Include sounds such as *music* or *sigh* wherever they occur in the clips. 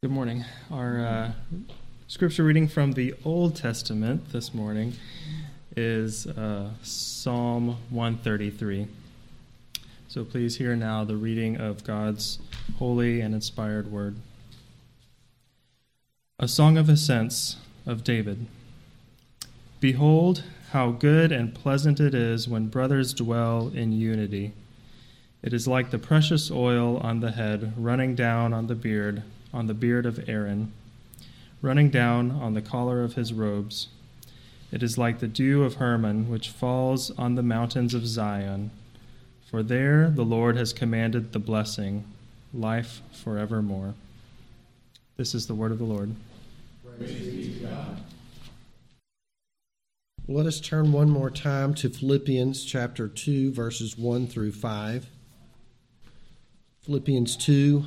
Good morning. Our uh, scripture reading from the Old Testament this morning is uh, Psalm 133. So please hear now the reading of God's holy and inspired word. A song of ascents of David. Behold, how good and pleasant it is when brothers dwell in unity. It is like the precious oil on the head running down on the beard on the beard of Aaron, running down on the collar of his robes. It is like the dew of Hermon, which falls on the mountains of Zion. For there the Lord has commanded the blessing, life forevermore. This is the word of the Lord. Let us turn one more time to Philippians chapter 2, verses 1 through 5. Philippians 2,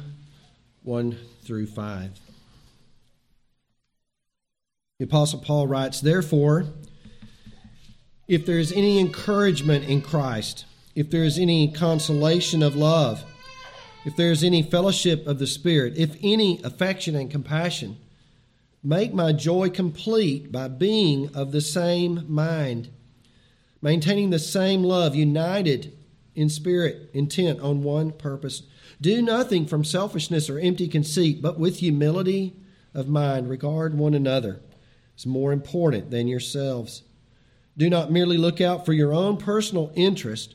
1 through 5. The Apostle Paul writes, Therefore, if there is any encouragement in Christ, if there is any consolation of love, if there is any fellowship of the Spirit, if any affection and compassion, make my joy complete by being of the same mind, maintaining the same love, united in spirit, intent on one purpose. Do nothing from selfishness or empty conceit, but with humility of mind regard one another as more important than yourselves. Do not merely look out for your own personal interest,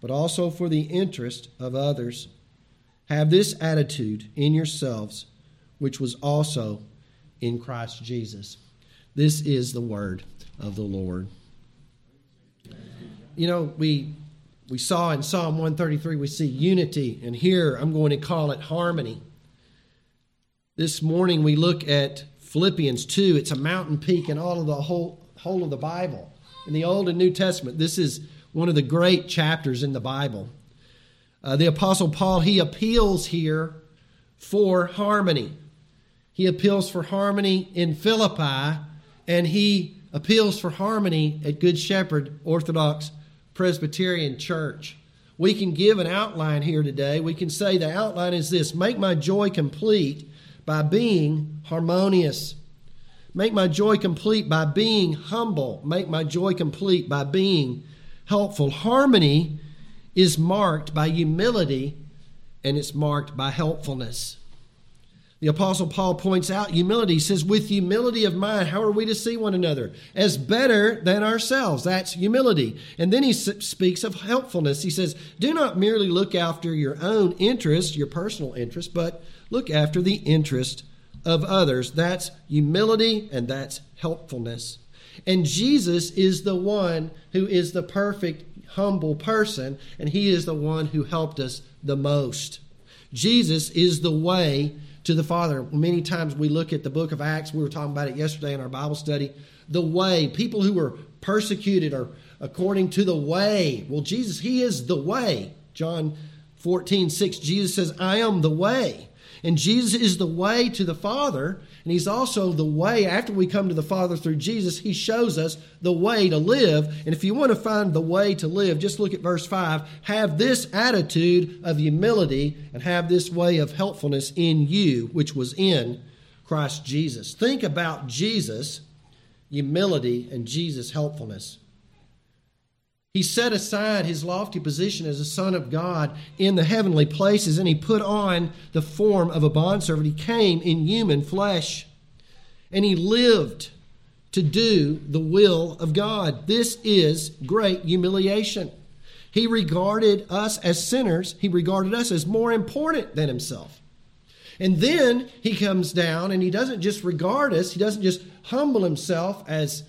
but also for the interest of others. Have this attitude in yourselves, which was also in Christ Jesus. This is the word of the Lord. You know, we we saw in Psalm 133, we see unity, and here I'm going to call it harmony. This morning we look at Philippians 2. It's a mountain peak in all of the whole, whole of the Bible. In the Old and New Testament, this is one of the great chapters in the Bible. Uh, the Apostle Paul, he appeals here for harmony. He appeals for harmony in Philippi, and he appeals for harmony at Good Shepherd Orthodox Presbyterian Church. We can give an outline here today. We can say the outline is this Make my joy complete by being harmonious. Make my joy complete by being humble. Make my joy complete by being helpful. Harmony is marked by humility and it's marked by helpfulness. The Apostle Paul points out humility. He says, with humility of mind, how are we to see one another? As better than ourselves. That's humility. And then he speaks of helpfulness. He says, do not merely look after your own interest, your personal interest, but look after the interest of others. That's humility and that's helpfulness. And Jesus is the one who is the perfect, humble person, and he is the one who helped us the most. Jesus is the way to the Father. Many times we look at the book of Acts, we were talking about it yesterday in our Bible study. The way, people who were persecuted are according to the way. Well, Jesus, He is the way. John 14, 6, Jesus says, I am the way. And Jesus is the way to the Father, and He's also the way, after we come to the Father through Jesus, He shows us the way to live. And if you want to find the way to live, just look at verse 5. Have this attitude of humility and have this way of helpfulness in you, which was in Christ Jesus. Think about Jesus' humility and Jesus' helpfulness. He set aside his lofty position as a son of God in the heavenly places and he put on the form of a bondservant. He came in human flesh and he lived to do the will of God. This is great humiliation. He regarded us as sinners, he regarded us as more important than himself. And then he comes down and he doesn't just regard us, he doesn't just humble himself as,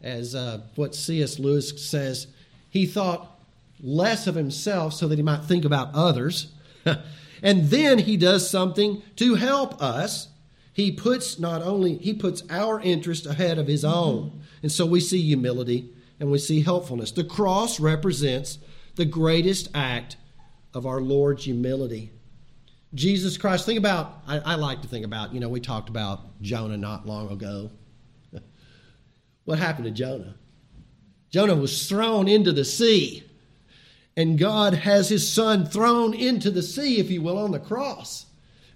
as uh, what C.S. Lewis says he thought less of himself so that he might think about others. *laughs* and then he does something to help us. He puts not only he puts our interest ahead of his own. And so we see humility and we see helpfulness. The cross represents the greatest act of our Lord's humility. Jesus Christ, think about, I, I, like to think about, you know, we talked about Jonah not long ago. *laughs* what happened to Jonah? Jonah was thrown into the sea. And God has his son thrown into the sea, if you will, on the cross.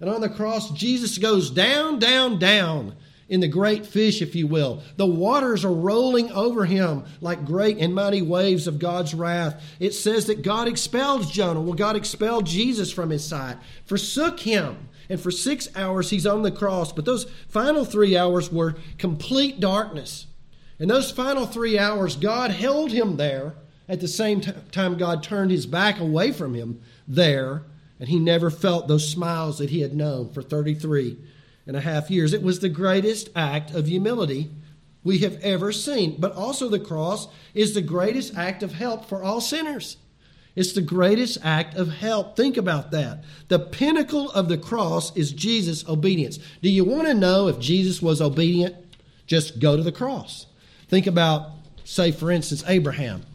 And on the cross, Jesus goes down, down, down in the great fish, if you will. The waters are rolling over him like great and mighty waves of God's wrath. It says that God expelled Jonah. Well, God expelled Jesus from his sight, forsook him. And for six hours, he's on the cross. But those final three hours were complete darkness. In those final three hours, God held him there. At the same t- time, God turned his back away from him there, and he never felt those smiles that he had known for 33 and a half years. It was the greatest act of humility we have ever seen. But also, the cross is the greatest act of help for all sinners. It's the greatest act of help. Think about that. The pinnacle of the cross is Jesus' obedience. Do you want to know if Jesus was obedient? Just go to the cross. Think about, say, for instance, Abraham.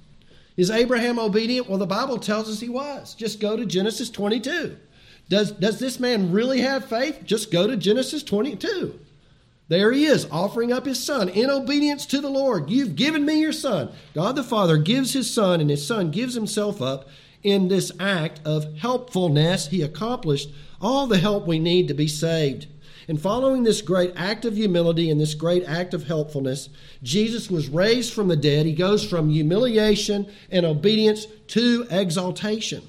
Is Abraham obedient? Well, the Bible tells us he was. Just go to Genesis 22. Does, does this man really have faith? Just go to Genesis 22. There he is, offering up his son in obedience to the Lord. You've given me your son. God the Father gives his son, and his son gives himself up in this act of helpfulness. He accomplished all the help we need to be saved. And following this great act of humility and this great act of helpfulness, Jesus was raised from the dead. He goes from humiliation and obedience to exaltation.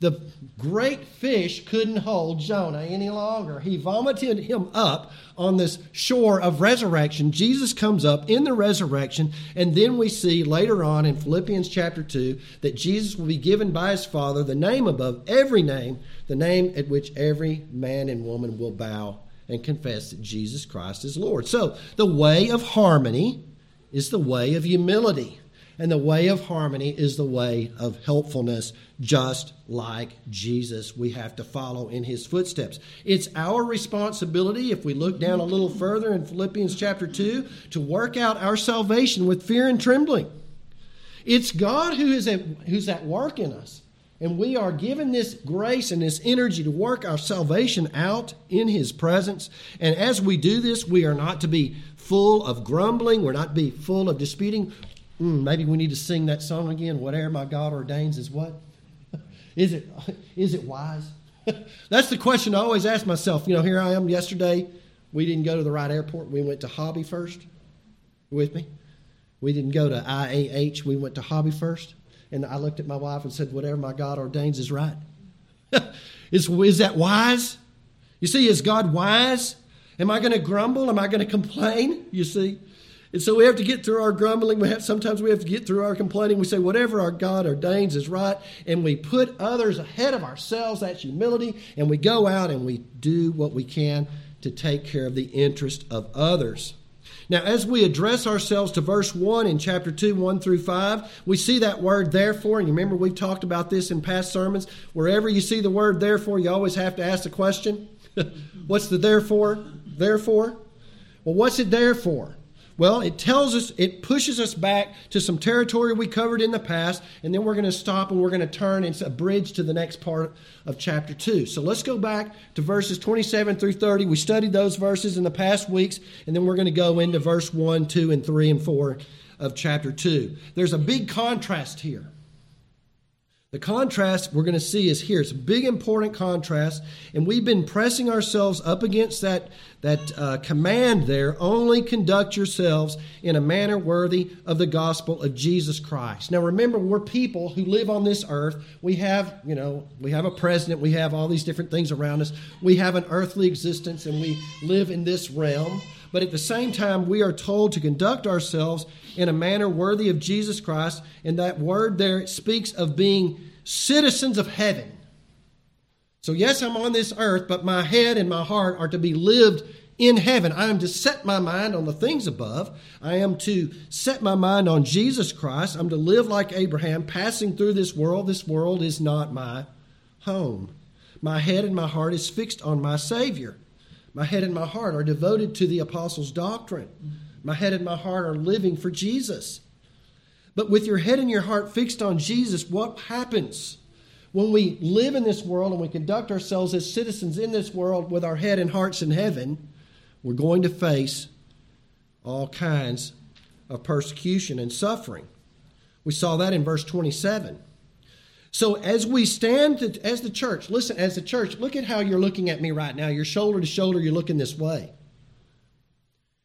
The great fish couldn't hold Jonah any longer. He vomited him up on this shore of resurrection. Jesus comes up in the resurrection, and then we see later on in Philippians chapter 2 that Jesus will be given by his Father the name above every name, the name at which every man and woman will bow and confess that Jesus Christ is Lord. So, the way of harmony is the way of humility. And the way of harmony is the way of helpfulness, just like Jesus. We have to follow in his footsteps. It's our responsibility, if we look down a little further in Philippians chapter 2, to work out our salvation with fear and trembling. It's God who is at, who's at work in us. And we are given this grace and this energy to work our salvation out in His presence. And as we do this, we are not to be full of grumbling. We're not to be full of disputing. Mm, maybe we need to sing that song again. Whatever my God ordains is what? *laughs* is it *laughs* is it wise? *laughs* That's the question I always ask myself. You know, here I am yesterday. We didn't go to the right airport. We went to Hobby first. With me? We didn't go to IAH. We went to Hobby first. And I looked at my wife and said, Whatever my God ordains is right. *laughs* is, is that wise? You see, is God wise? Am I going to grumble? Am I going to complain? You see? And so we have to get through our grumbling. We have, sometimes we have to get through our complaining. We say, whatever our God ordains is right. And we put others ahead of ourselves. That's humility. And we go out and we do what we can to take care of the interest of others. Now, as we address ourselves to verse 1 in chapter 2, 1 through 5, we see that word therefore. And you remember we've talked about this in past sermons. Wherever you see the word therefore, you always have to ask the question *laughs* what's the therefore? Therefore? Well, what's it there for? Well, it tells us, it pushes us back to some territory we covered in the past, and then we're going to stop and we're going to turn. It's a bridge to the next part of chapter 2. So let's go back to verses 27 through 30. We studied those verses in the past weeks, and then we're going to go into verse 1, 2, and 3, and 4 of chapter 2. There's a big contrast here. The contrast we're going to see is here. It's a big, important contrast, and we've been pressing ourselves up against that, that uh, command there only conduct yourselves in a manner worthy of the gospel of Jesus Christ. Now, remember, we're people who live on this earth. We have, you know, we have a president, we have all these different things around us. We have an earthly existence, and we live in this realm. But at the same time, we are told to conduct ourselves in a manner worthy of Jesus Christ. And that word there speaks of being citizens of heaven. So, yes, I'm on this earth, but my head and my heart are to be lived in heaven. I am to set my mind on the things above. I am to set my mind on Jesus Christ. I'm to live like Abraham, passing through this world. This world is not my home. My head and my heart is fixed on my Savior. My head and my heart are devoted to the apostles' doctrine. My head and my heart are living for Jesus. But with your head and your heart fixed on Jesus, what happens? When we live in this world and we conduct ourselves as citizens in this world with our head and hearts in heaven, we're going to face all kinds of persecution and suffering. We saw that in verse 27. So as we stand as the church, listen, as the church, look at how you're looking at me right now. You're shoulder to shoulder, you're looking this way.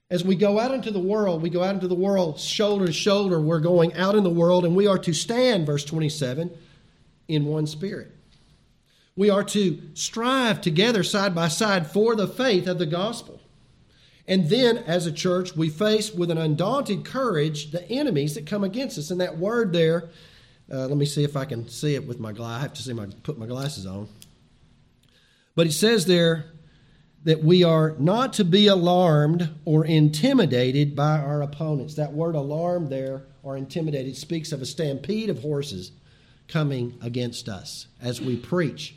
As we go out into the world, we go out into the world shoulder to shoulder. We're going out in the world, and we are to stand, verse 27, in one spirit. We are to strive together side by side for the faith of the gospel. And then, as a church, we face with an undaunted courage the enemies that come against us. And that word there, uh, let me see if I can see it with my glass. I have to see my put my glasses on. But it says there that we are not to be alarmed or intimidated by our opponents. That word alarmed there or intimidated speaks of a stampede of horses coming against us as we preach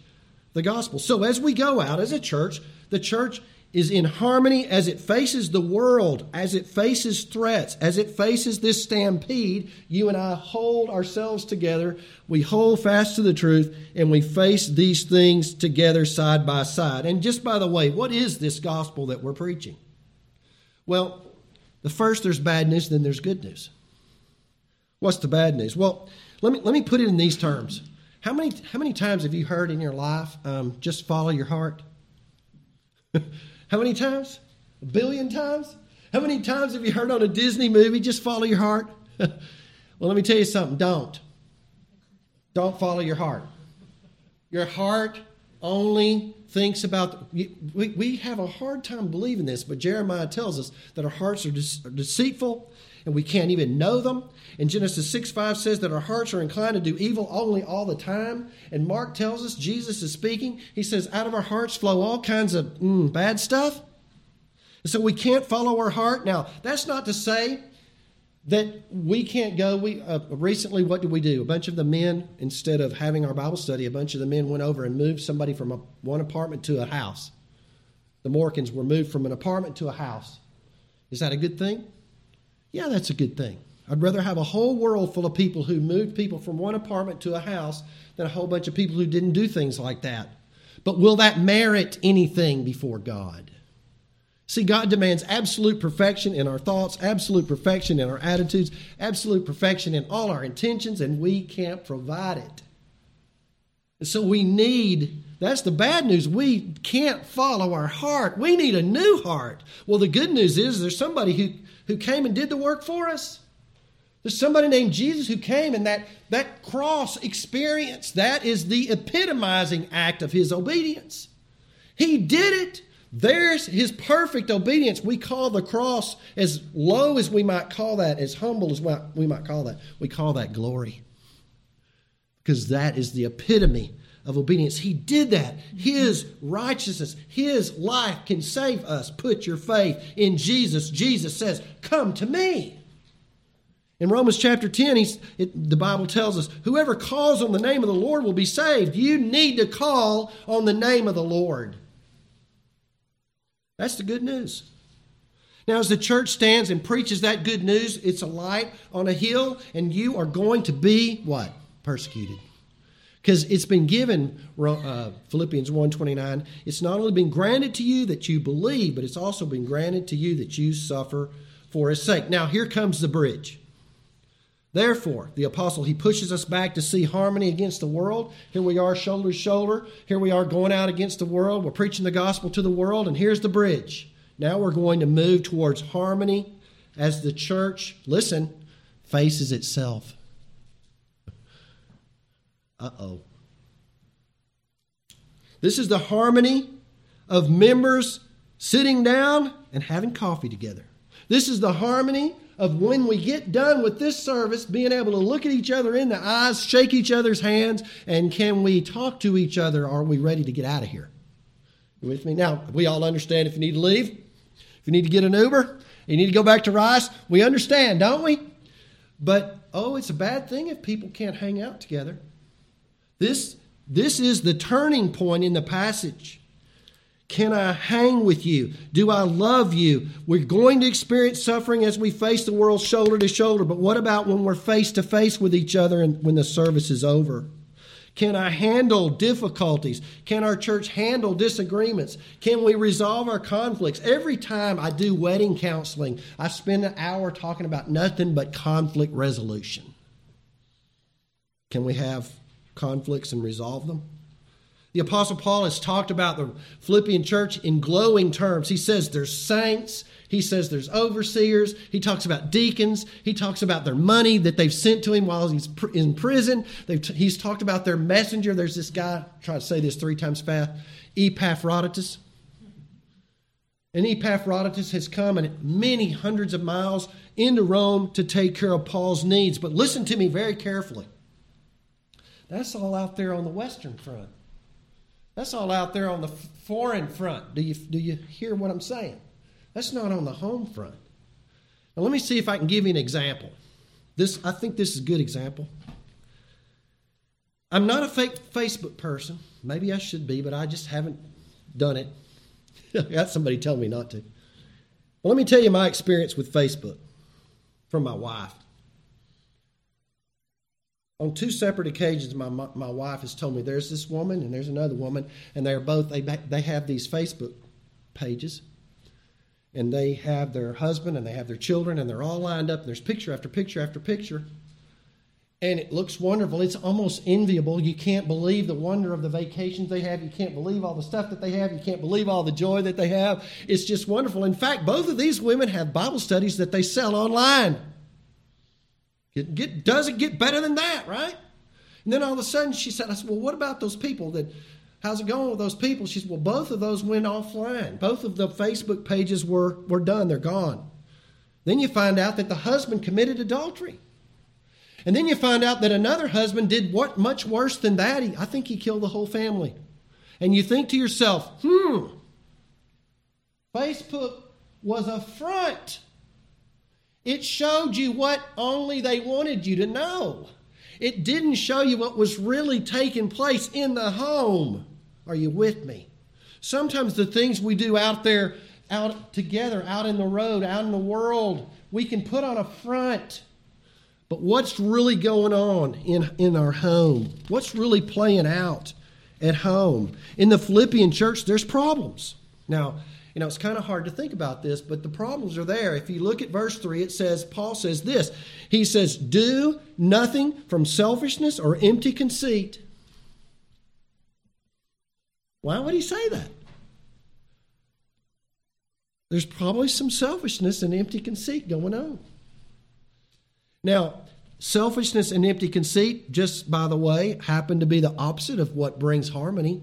the gospel. So as we go out as a church, the church is in harmony as it faces the world, as it faces threats, as it faces this stampede. You and I hold ourselves together, we hold fast to the truth, and we face these things together side by side. And just by the way, what is this gospel that we're preaching? Well, the first there's bad news, then there's good news. What's the bad news? Well, let me, let me put it in these terms. How many, how many times have you heard in your life, um, just follow your heart? *laughs* How many times? A billion times? How many times have you heard on a Disney movie, just follow your heart? *laughs* well, let me tell you something. Don't. Don't follow your heart. Your heart only thinks about. We, we have a hard time believing this, but Jeremiah tells us that our hearts are, de- are deceitful and we can't even know them. And Genesis 6 5 says that our hearts are inclined to do evil only all the time. And Mark tells us, Jesus is speaking, he says, out of our hearts flow all kinds of mm, bad stuff. So we can't follow our heart. Now, that's not to say that we can't go. We uh, recently, what did we do? A bunch of the men, instead of having our Bible study, a bunch of the men went over and moved somebody from a, one apartment to a house. The Morkins were moved from an apartment to a house. Is that a good thing? Yeah, that's a good thing. I'd rather have a whole world full of people who moved people from one apartment to a house than a whole bunch of people who didn't do things like that. But will that merit anything before God? See, God demands absolute perfection in our thoughts, absolute perfection in our attitudes, absolute perfection in all our intentions, and we can't provide it. And so we need, that's the bad news. We can't follow our heart. We need a new heart. Well, the good news is there's somebody who who came and did the work for us. There's somebody named Jesus who came, and that, that cross experience, that is the epitomizing act of his obedience. He did it. There's his perfect obedience. We call the cross as low as we might call that, as humble as we might call that. We call that glory. Because that is the epitome of obedience. He did that. His righteousness, His life can save us. Put your faith in Jesus. Jesus says, Come to me. In Romans chapter 10, it, the Bible tells us, Whoever calls on the name of the Lord will be saved. You need to call on the name of the Lord. That's the good news. Now, as the church stands and preaches that good news, it's a light on a hill, and you are going to be what? Persecuted because it's been given uh, philippians 1.29 it's not only been granted to you that you believe but it's also been granted to you that you suffer for his sake. Now here comes the bridge. Therefore the apostle he pushes us back to see harmony against the world. Here we are shoulder to shoulder. Here we are going out against the world. We're preaching the gospel to the world and here's the bridge. Now we're going to move towards harmony as the church listen faces itself uh oh. This is the harmony of members sitting down and having coffee together. This is the harmony of when we get done with this service, being able to look at each other in the eyes, shake each other's hands, and can we talk to each other? Are we ready to get out of here? You with me? Now, we all understand if you need to leave, if you need to get an Uber, you need to go back to Rice. We understand, don't we? But, oh, it's a bad thing if people can't hang out together. This, this is the turning point in the passage. Can I hang with you? Do I love you? We're going to experience suffering as we face the world shoulder to shoulder, but what about when we're face to face with each other and when the service is over? Can I handle difficulties? Can our church handle disagreements? Can we resolve our conflicts? Every time I do wedding counseling, I spend an hour talking about nothing but conflict resolution. Can we have conflicts and resolve them. The Apostle Paul has talked about the Philippian church in glowing terms. He says there's saints, he says there's overseers, he talks about deacons, he talks about their money that they've sent to him while he's in prison. T- he's talked about their messenger. There's this guy, try to say this three times fast, Epaphroditus. And Epaphroditus has come and many hundreds of miles into Rome to take care of Paul's needs. But listen to me very carefully. That's all out there on the western front. That's all out there on the foreign front. Do you, do you hear what I'm saying? That's not on the home front. Now, let me see if I can give you an example. This, I think this is a good example. I'm not a fake Facebook person. Maybe I should be, but I just haven't done it. *laughs* I got somebody telling me not to. Well, let me tell you my experience with Facebook from my wife. On two separate occasions, my, my wife has told me there's this woman and there's another woman, and they're both, they, they have these Facebook pages, and they have their husband and they have their children, and they're all lined up, and there's picture after picture after picture. And it looks wonderful. It's almost enviable. You can't believe the wonder of the vacations they have. You can't believe all the stuff that they have. You can't believe all the joy that they have. It's just wonderful. In fact, both of these women have Bible studies that they sell online. It get, doesn't get better than that, right? And then all of a sudden she said, I said, well, what about those people that, how's it going with those people? She said, well, both of those went offline. Both of the Facebook pages were, were done. They're gone. Then you find out that the husband committed adultery. And then you find out that another husband did what much worse than that. He, I think he killed the whole family. And you think to yourself, hmm, Facebook was a front. It showed you what only they wanted you to know. It didn't show you what was really taking place in the home. Are you with me? Sometimes the things we do out there, out together, out in the road, out in the world, we can put on a front. But what's really going on in, in our home? What's really playing out at home? In the Philippian church, there's problems. Now, you know, it's kind of hard to think about this, but the problems are there. If you look at verse 3, it says, Paul says this He says, Do nothing from selfishness or empty conceit. Why would he say that? There's probably some selfishness and empty conceit going on. Now, selfishness and empty conceit, just by the way, happen to be the opposite of what brings harmony.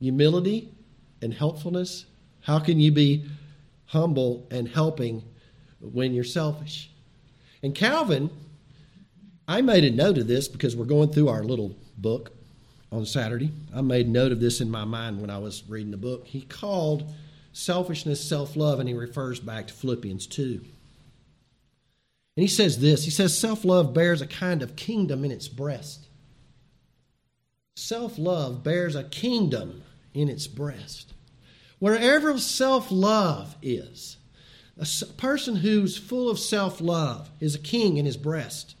Humility and helpfulness how can you be humble and helping when you're selfish? And Calvin, I made a note of this because we're going through our little book on Saturday. I made note of this in my mind when I was reading the book. He called selfishness self love, and he refers back to Philippians 2. And he says this He says, Self love bears a kind of kingdom in its breast. Self love bears a kingdom in its breast. Wherever self love is, a person who's full of self love is a king in his breast.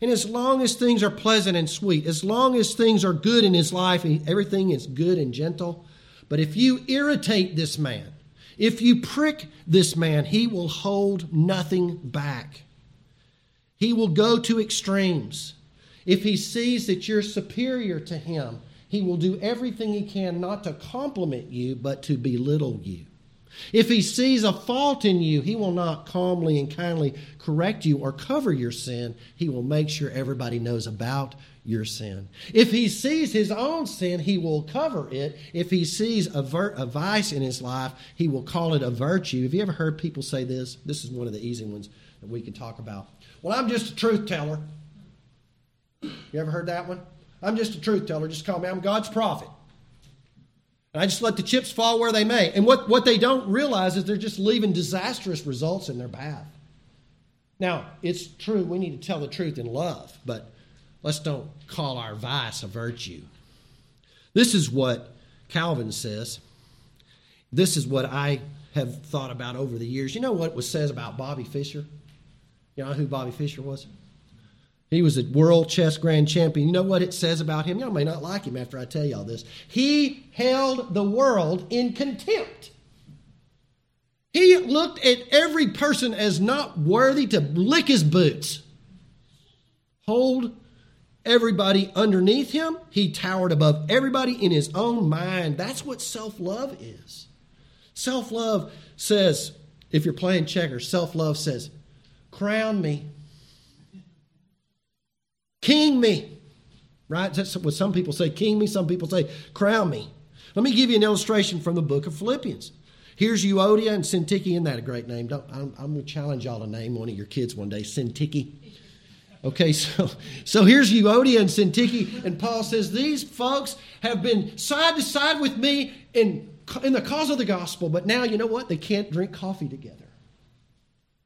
And as long as things are pleasant and sweet, as long as things are good in his life, everything is good and gentle. But if you irritate this man, if you prick this man, he will hold nothing back. He will go to extremes. If he sees that you're superior to him, he will do everything he can not to compliment you, but to belittle you. If he sees a fault in you, he will not calmly and kindly correct you or cover your sin. He will make sure everybody knows about your sin. If he sees his own sin, he will cover it. If he sees a, ver- a vice in his life, he will call it a virtue. Have you ever heard people say this? This is one of the easy ones that we can talk about. Well, I'm just a truth teller. You ever heard that one? I'm just a truth teller. Just call me. I'm God's prophet. And I just let the chips fall where they may. And what, what they don't realize is they're just leaving disastrous results in their path. Now, it's true, we need to tell the truth in love, but let's don't call our vice a virtue. This is what Calvin says. This is what I have thought about over the years. You know what was says about Bobby Fischer? You know who Bobby Fischer was? He was a world chess grand champion. You know what it says about him? Y'all may not like him after I tell you all this. He held the world in contempt. He looked at every person as not worthy to lick his boots. Hold everybody underneath him. He towered above everybody in his own mind. That's what self love is. Self love says, if you're playing checkers, self love says, crown me, king me. Right? That's what some people say, king me. Some people say, crown me. Let me give you an illustration from the book of Philippians. Here's Euodia and Syntyche. Isn't that a great name? Don't, I'm, I'm going to challenge y'all to name one of your kids one day, Syntyche. Okay, so so here's Euodia and Syntyche, and Paul says these folks have been side to side with me in in the cause of the gospel, but now you know what? They can't drink coffee together.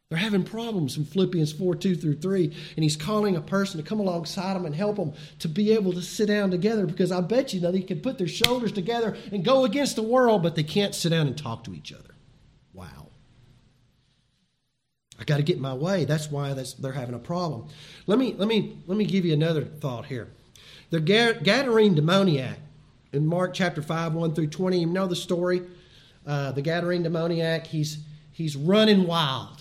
They're having problems in Philippians 4 2 through 3, and he's calling a person to come alongside them and help them to be able to sit down together because I bet you know they can put their shoulders together and go against the world, but they can't sit down and talk to each other. Wow. I got to get my way. That's why that's, they're having a problem. Let me, let, me, let me give you another thought here. The Gadarene demoniac in Mark chapter 5, 1 through 20, you know the story. Uh, the Gadarene demoniac, he's, he's running wild.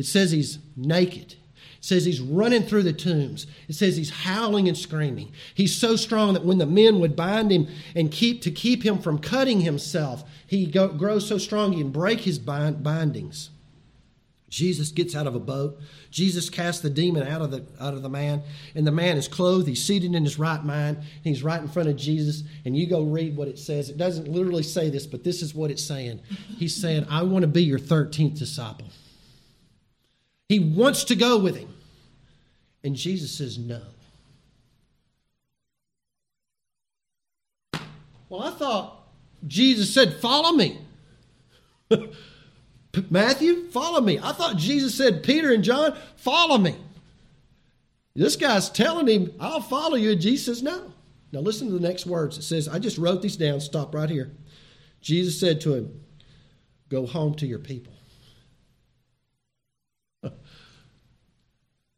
It says he's naked. It says he's running through the tombs. It says he's howling and screaming. He's so strong that when the men would bind him and keep to keep him from cutting himself, he go, grows so strong he can break his bind, bindings. Jesus gets out of a boat. Jesus casts the demon out of the out of the man, and the man is clothed. He's seated in his right mind. He's right in front of Jesus. And you go read what it says. It doesn't literally say this, but this is what it's saying. He's saying, "I want to be your thirteenth disciple." He wants to go with him. And Jesus says, No. Well, I thought Jesus said, Follow me. *laughs* Matthew, follow me. I thought Jesus said, Peter and John, follow me. This guy's telling him, I'll follow you. And Jesus says, No. Now listen to the next words. It says, I just wrote these down. Stop right here. Jesus said to him, Go home to your people.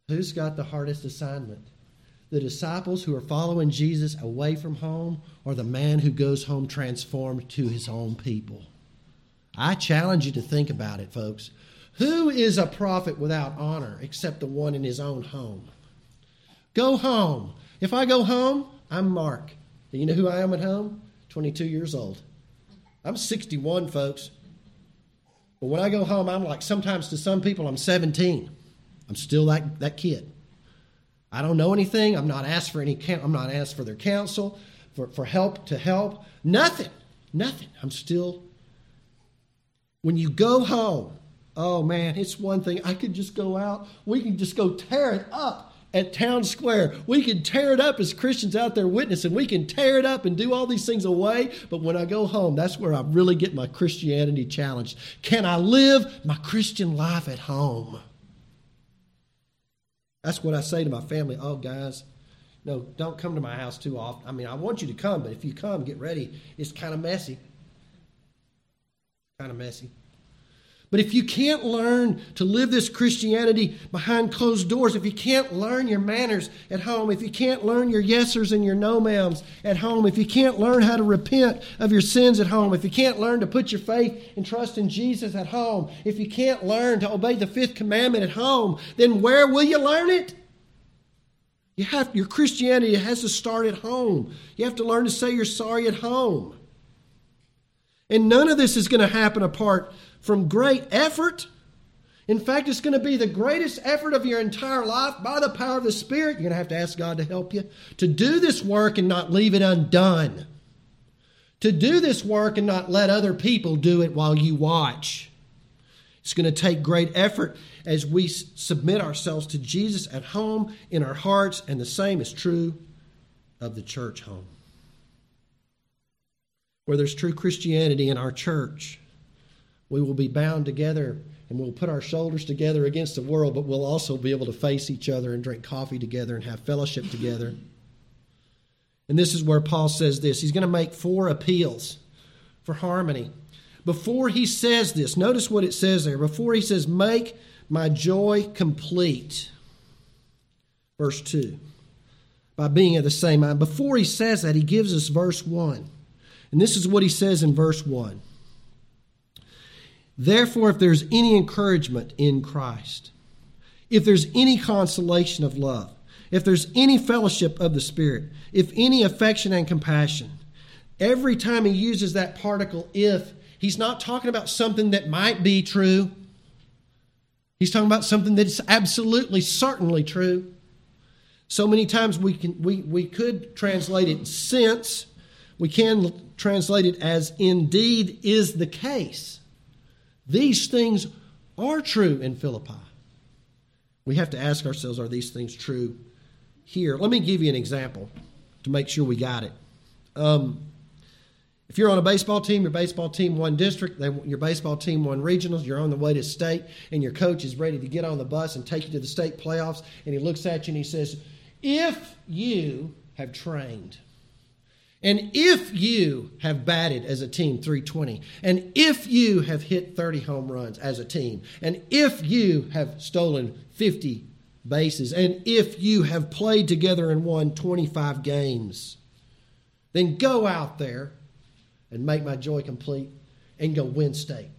Who's got the hardest assignment? The disciples who are following Jesus away from home, or the man who goes home transformed to his own people? I challenge you to think about it, folks. Who is a prophet without honor except the one in his own home? Go home. If I go home, I'm Mark. Do you know who I am at home? 22 years old. I'm 61, folks. But when I go home, I'm like, sometimes to some people, I'm 17. I'm still that, that kid. I don't know anything. I'm not asked for any I'm not asked for their counsel, for, for help to help. Nothing. Nothing. I'm still when you go home, oh man, it's one thing. I could just go out. We can just go tear it up at town square. We can tear it up as Christians out there witnessing. We can tear it up and do all these things away. But when I go home, that's where I really get my Christianity challenged. Can I live my Christian life at home? That's what I say to my family. Oh, guys, no, don't come to my house too often. I mean, I want you to come, but if you come, get ready. It's kind of messy. Kind of messy. But if you can't learn to live this Christianity behind closed doors, if you can't learn your manners at home, if you can't learn your yesers and your no ma'ams at home, if you can't learn how to repent of your sins at home, if you can't learn to put your faith and trust in Jesus at home, if you can't learn to obey the fifth commandment at home, then where will you learn it? You have your Christianity has to start at home. You have to learn to say you're sorry at home. And none of this is going to happen apart from great effort. In fact, it's going to be the greatest effort of your entire life by the power of the Spirit. You're going to have to ask God to help you to do this work and not leave it undone. To do this work and not let other people do it while you watch. It's going to take great effort as we submit ourselves to Jesus at home, in our hearts, and the same is true of the church home. Where there's true Christianity in our church, we will be bound together and we'll put our shoulders together against the world, but we'll also be able to face each other and drink coffee together and have fellowship together. And this is where Paul says this. He's going to make four appeals for harmony. Before he says this, notice what it says there. Before he says, Make my joy complete. Verse 2. By being of the same mind. Before he says that, he gives us verse 1. And this is what he says in verse 1. Therefore, if there's any encouragement in Christ, if there's any consolation of love, if there's any fellowship of the Spirit, if any affection and compassion, every time he uses that particle if, he's not talking about something that might be true. He's talking about something that is absolutely, certainly true. So many times we can we, we could translate it since, we can translate it as indeed is the case. These things are true in Philippi. We have to ask ourselves are these things true here? Let me give you an example to make sure we got it. Um, if you're on a baseball team, your baseball team won district, they, your baseball team won regionals, you're on the way to state, and your coach is ready to get on the bus and take you to the state playoffs, and he looks at you and he says, If you have trained, and if you have batted as a team 320, and if you have hit 30 home runs as a team, and if you have stolen 50 bases, and if you have played together and won 25 games, then go out there and make my joy complete and go win state.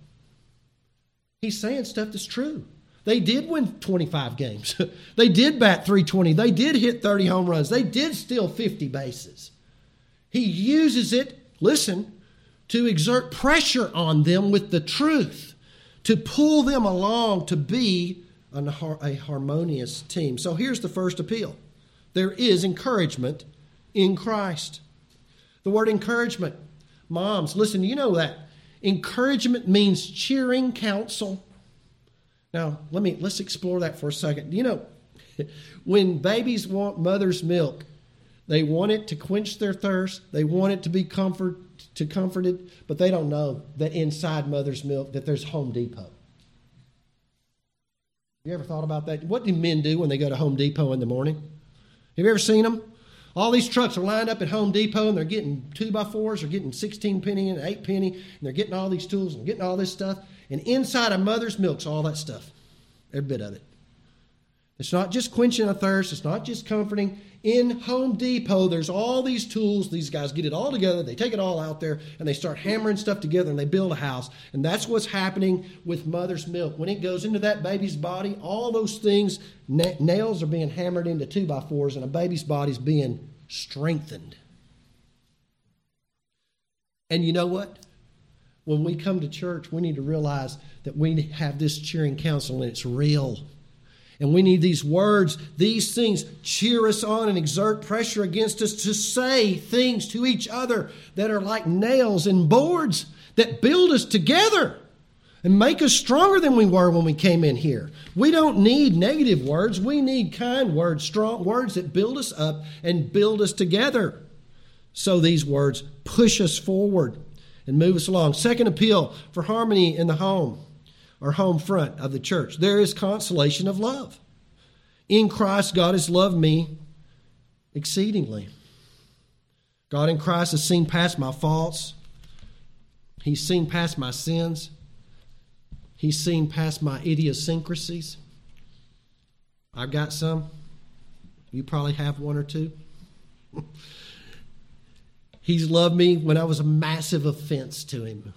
He's saying stuff that's true. They did win 25 games. *laughs* they did bat 320. They did hit 30 home runs. They did steal 50 bases. He uses it, listen, to exert pressure on them with the truth, to pull them along to be a harmonious team. So here's the first appeal there is encouragement in Christ. The word encouragement, moms, listen, you know that. Encouragement means cheering counsel. Now, let me let's explore that for a second. You know, *laughs* when babies want mother's milk, they want it to quench their thirst. They want it to be comfort to comforted, but they don't know that inside mother's milk that there's Home Depot. You ever thought about that? What do men do when they go to Home Depot in the morning? Have you ever seen them? All these trucks are lined up at Home Depot and they're getting two by fours, they're getting 16 penny and 8 penny, and they're getting all these tools and getting all this stuff. And inside a mother's milk's all that stuff, every bit of it. It's not just quenching a thirst, it's not just comforting, in Home Depot, there's all these tools. These guys get it all together. They take it all out there and they start hammering stuff together and they build a house. And that's what's happening with mother's milk. When it goes into that baby's body, all those things, na- nails are being hammered into two by fours and a baby's body's being strengthened. And you know what? When we come to church, we need to realize that we have this cheering counsel and it's real. And we need these words, these things cheer us on and exert pressure against us to say things to each other that are like nails and boards that build us together and make us stronger than we were when we came in here. We don't need negative words, we need kind words, strong words that build us up and build us together. So these words push us forward and move us along. Second appeal for harmony in the home or home front of the church. There is consolation of love. In Christ, God has loved me exceedingly. God in Christ has seen past my faults. He's seen past my sins. He's seen past my idiosyncrasies. I've got some. You probably have one or two. *laughs* He's loved me when I was a massive offense to him.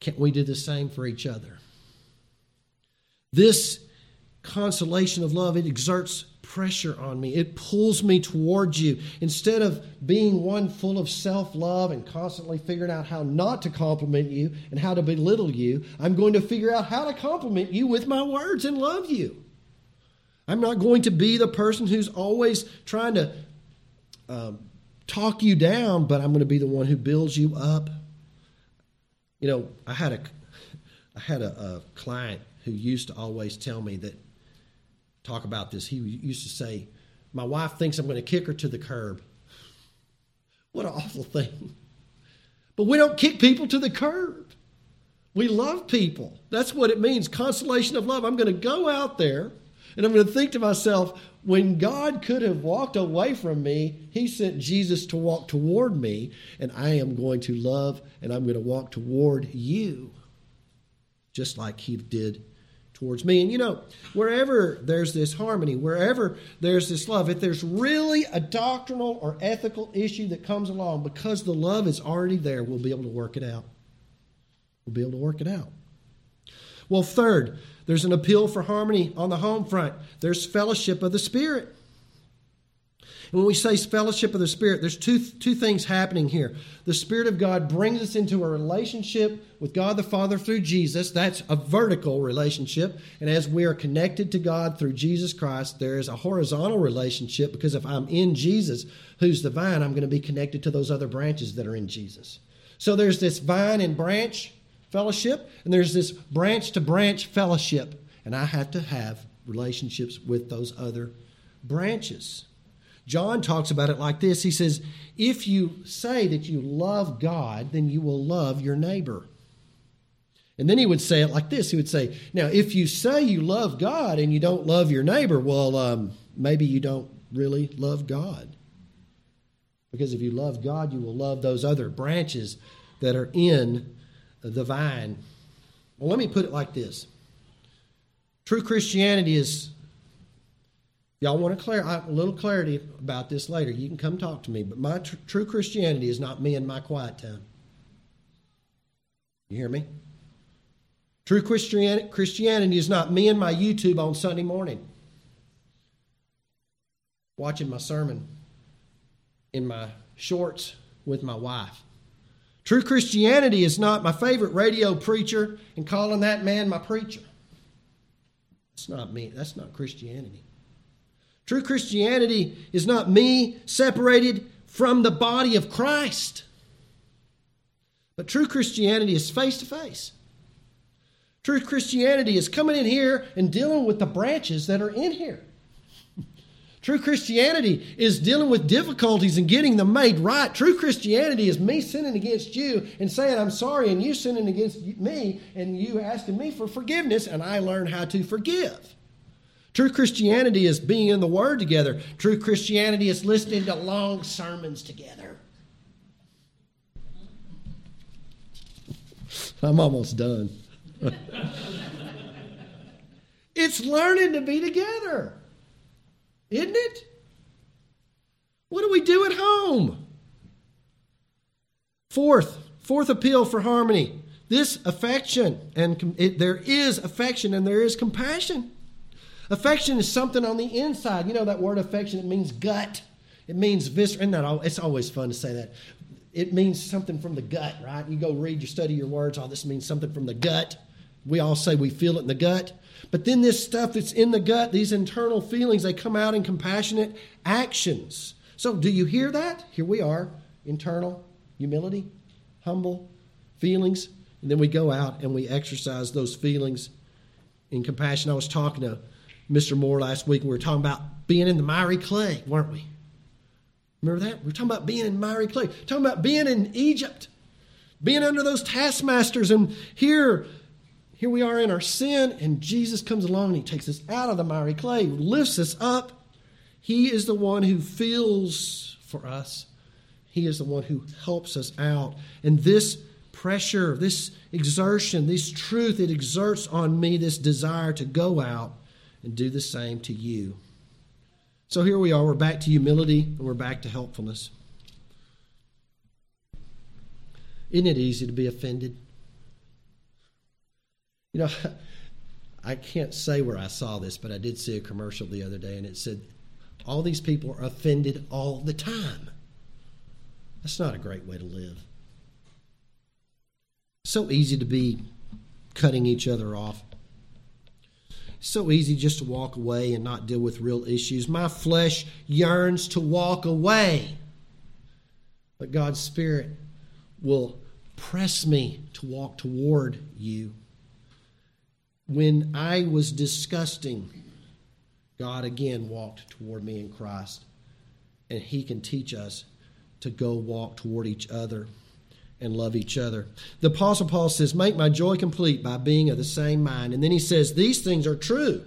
Can't we do the same for each other? This consolation of love, it exerts pressure on me. It pulls me towards you. Instead of being one full of self love and constantly figuring out how not to compliment you and how to belittle you, I'm going to figure out how to compliment you with my words and love you. I'm not going to be the person who's always trying to um, talk you down, but I'm going to be the one who builds you up. You know, I had a I had a, a client who used to always tell me that talk about this. He used to say, "My wife thinks I'm going to kick her to the curb." What an awful thing! But we don't kick people to the curb. We love people. That's what it means. Consolation of love. I'm going to go out there and I'm going to think to myself, when God could have walked away from me, He sent Jesus to walk toward me, and I am going to love and I'm going to walk toward you, just like He did towards me. And you know, wherever there's this harmony, wherever there's this love, if there's really a doctrinal or ethical issue that comes along, because the love is already there, we'll be able to work it out. We'll be able to work it out. Well, third, there's an appeal for harmony on the home front. There's fellowship of the Spirit. And when we say fellowship of the Spirit, there's two, two things happening here. The Spirit of God brings us into a relationship with God the Father through Jesus. That's a vertical relationship. And as we are connected to God through Jesus Christ, there is a horizontal relationship because if I'm in Jesus, who's the vine, I'm going to be connected to those other branches that are in Jesus. So there's this vine and branch fellowship, and there's this branch to branch fellowship. And I have to have relationships with those other branches. John talks about it like this He says, If you say that you love God, then you will love your neighbor. And then he would say it like this He would say, Now, if you say you love God and you don't love your neighbor, well, um, maybe you don't really love God. Because if you love God, you will love those other branches that are in the vine. Well, let me put it like this True Christianity is Y'all want a, clar- a little clarity about this later. You can come talk to me. But my tr- true Christianity is not me in my quiet time. You hear me? True Christian- Christianity is not me and my YouTube on Sunday morning watching my sermon in my shorts with my wife. True Christianity is not my favorite radio preacher and calling that man my preacher. That's not me. That's not Christianity. True Christianity is not me separated from the body of Christ. But true Christianity is face to face. True Christianity is coming in here and dealing with the branches that are in here. True Christianity is dealing with difficulties and getting them made right. True Christianity is me sinning against you and saying, I'm sorry, and you sinning against me, and you asking me for forgiveness, and I learn how to forgive. True Christianity is being in the Word together. True Christianity is listening to long sermons together. I'm almost done. *laughs* it's learning to be together, isn't it? What do we do at home? Fourth, fourth appeal for harmony. This affection, and it, there is affection and there is compassion. Affection is something on the inside. You know that word affection, it means gut. It means visceral. Not it's always fun to say that. It means something from the gut, right? You go read, you study your words. All oh, this means something from the gut. We all say we feel it in the gut. But then this stuff that's in the gut, these internal feelings, they come out in compassionate actions. So do you hear that? Here we are, internal humility, humble feelings. And then we go out and we exercise those feelings in compassion. I was talking to Mr. Moore last week, and we were talking about being in the miry clay, weren't we? Remember that? We were talking about being in miry clay, talking about being in Egypt, being under those taskmasters. And here, here we are in our sin, and Jesus comes along and he takes us out of the miry clay, lifts us up. He is the one who feels for us. He is the one who helps us out. And this pressure, this exertion, this truth, it exerts on me this desire to go out and do the same to you. So here we are. We're back to humility and we're back to helpfulness. Isn't it easy to be offended? You know, *laughs* I can't say where I saw this, but I did see a commercial the other day and it said, All these people are offended all the time. That's not a great way to live. so easy to be cutting each other off so easy just to walk away and not deal with real issues. My flesh yearns to walk away. But God's Spirit will press me to walk toward you. When I was disgusting, God again walked toward me in Christ. And He can teach us to go walk toward each other and love each other. The Apostle Paul says, Make my joy complete by being of the same mind. And then he says, These things are true.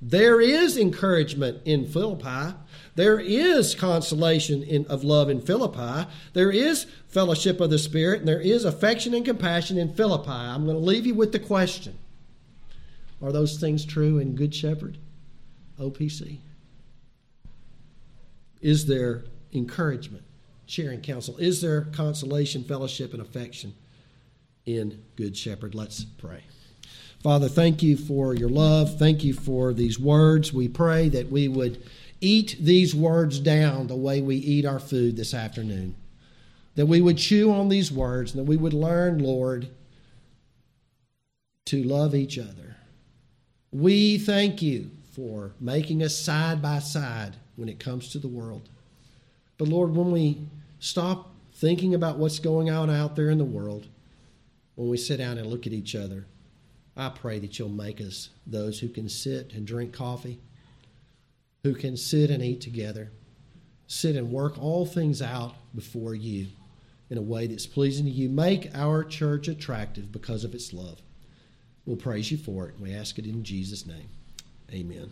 There is encouragement in Philippi. There is consolation in, of love in Philippi. There is fellowship of the Spirit, and there is affection and compassion in Philippi. I'm going to leave you with the question Are those things true in Good Shepherd, OPC? Is there encouragement? sharing counsel? Is there consolation, fellowship, and affection in Good Shepherd? Let's pray. Father, thank you for your love. Thank you for these words. We pray that we would eat these words down the way we eat our food this afternoon. That we would chew on these words and that we would learn, Lord, to love each other. We thank you for making us side by side when it comes to the world. But Lord, when we stop thinking about what's going on out there in the world, when we sit down and look at each other, I pray that you'll make us those who can sit and drink coffee, who can sit and eat together, sit and work all things out before you in a way that's pleasing to you. Make our church attractive because of its love. We'll praise you for it. We ask it in Jesus' name. Amen.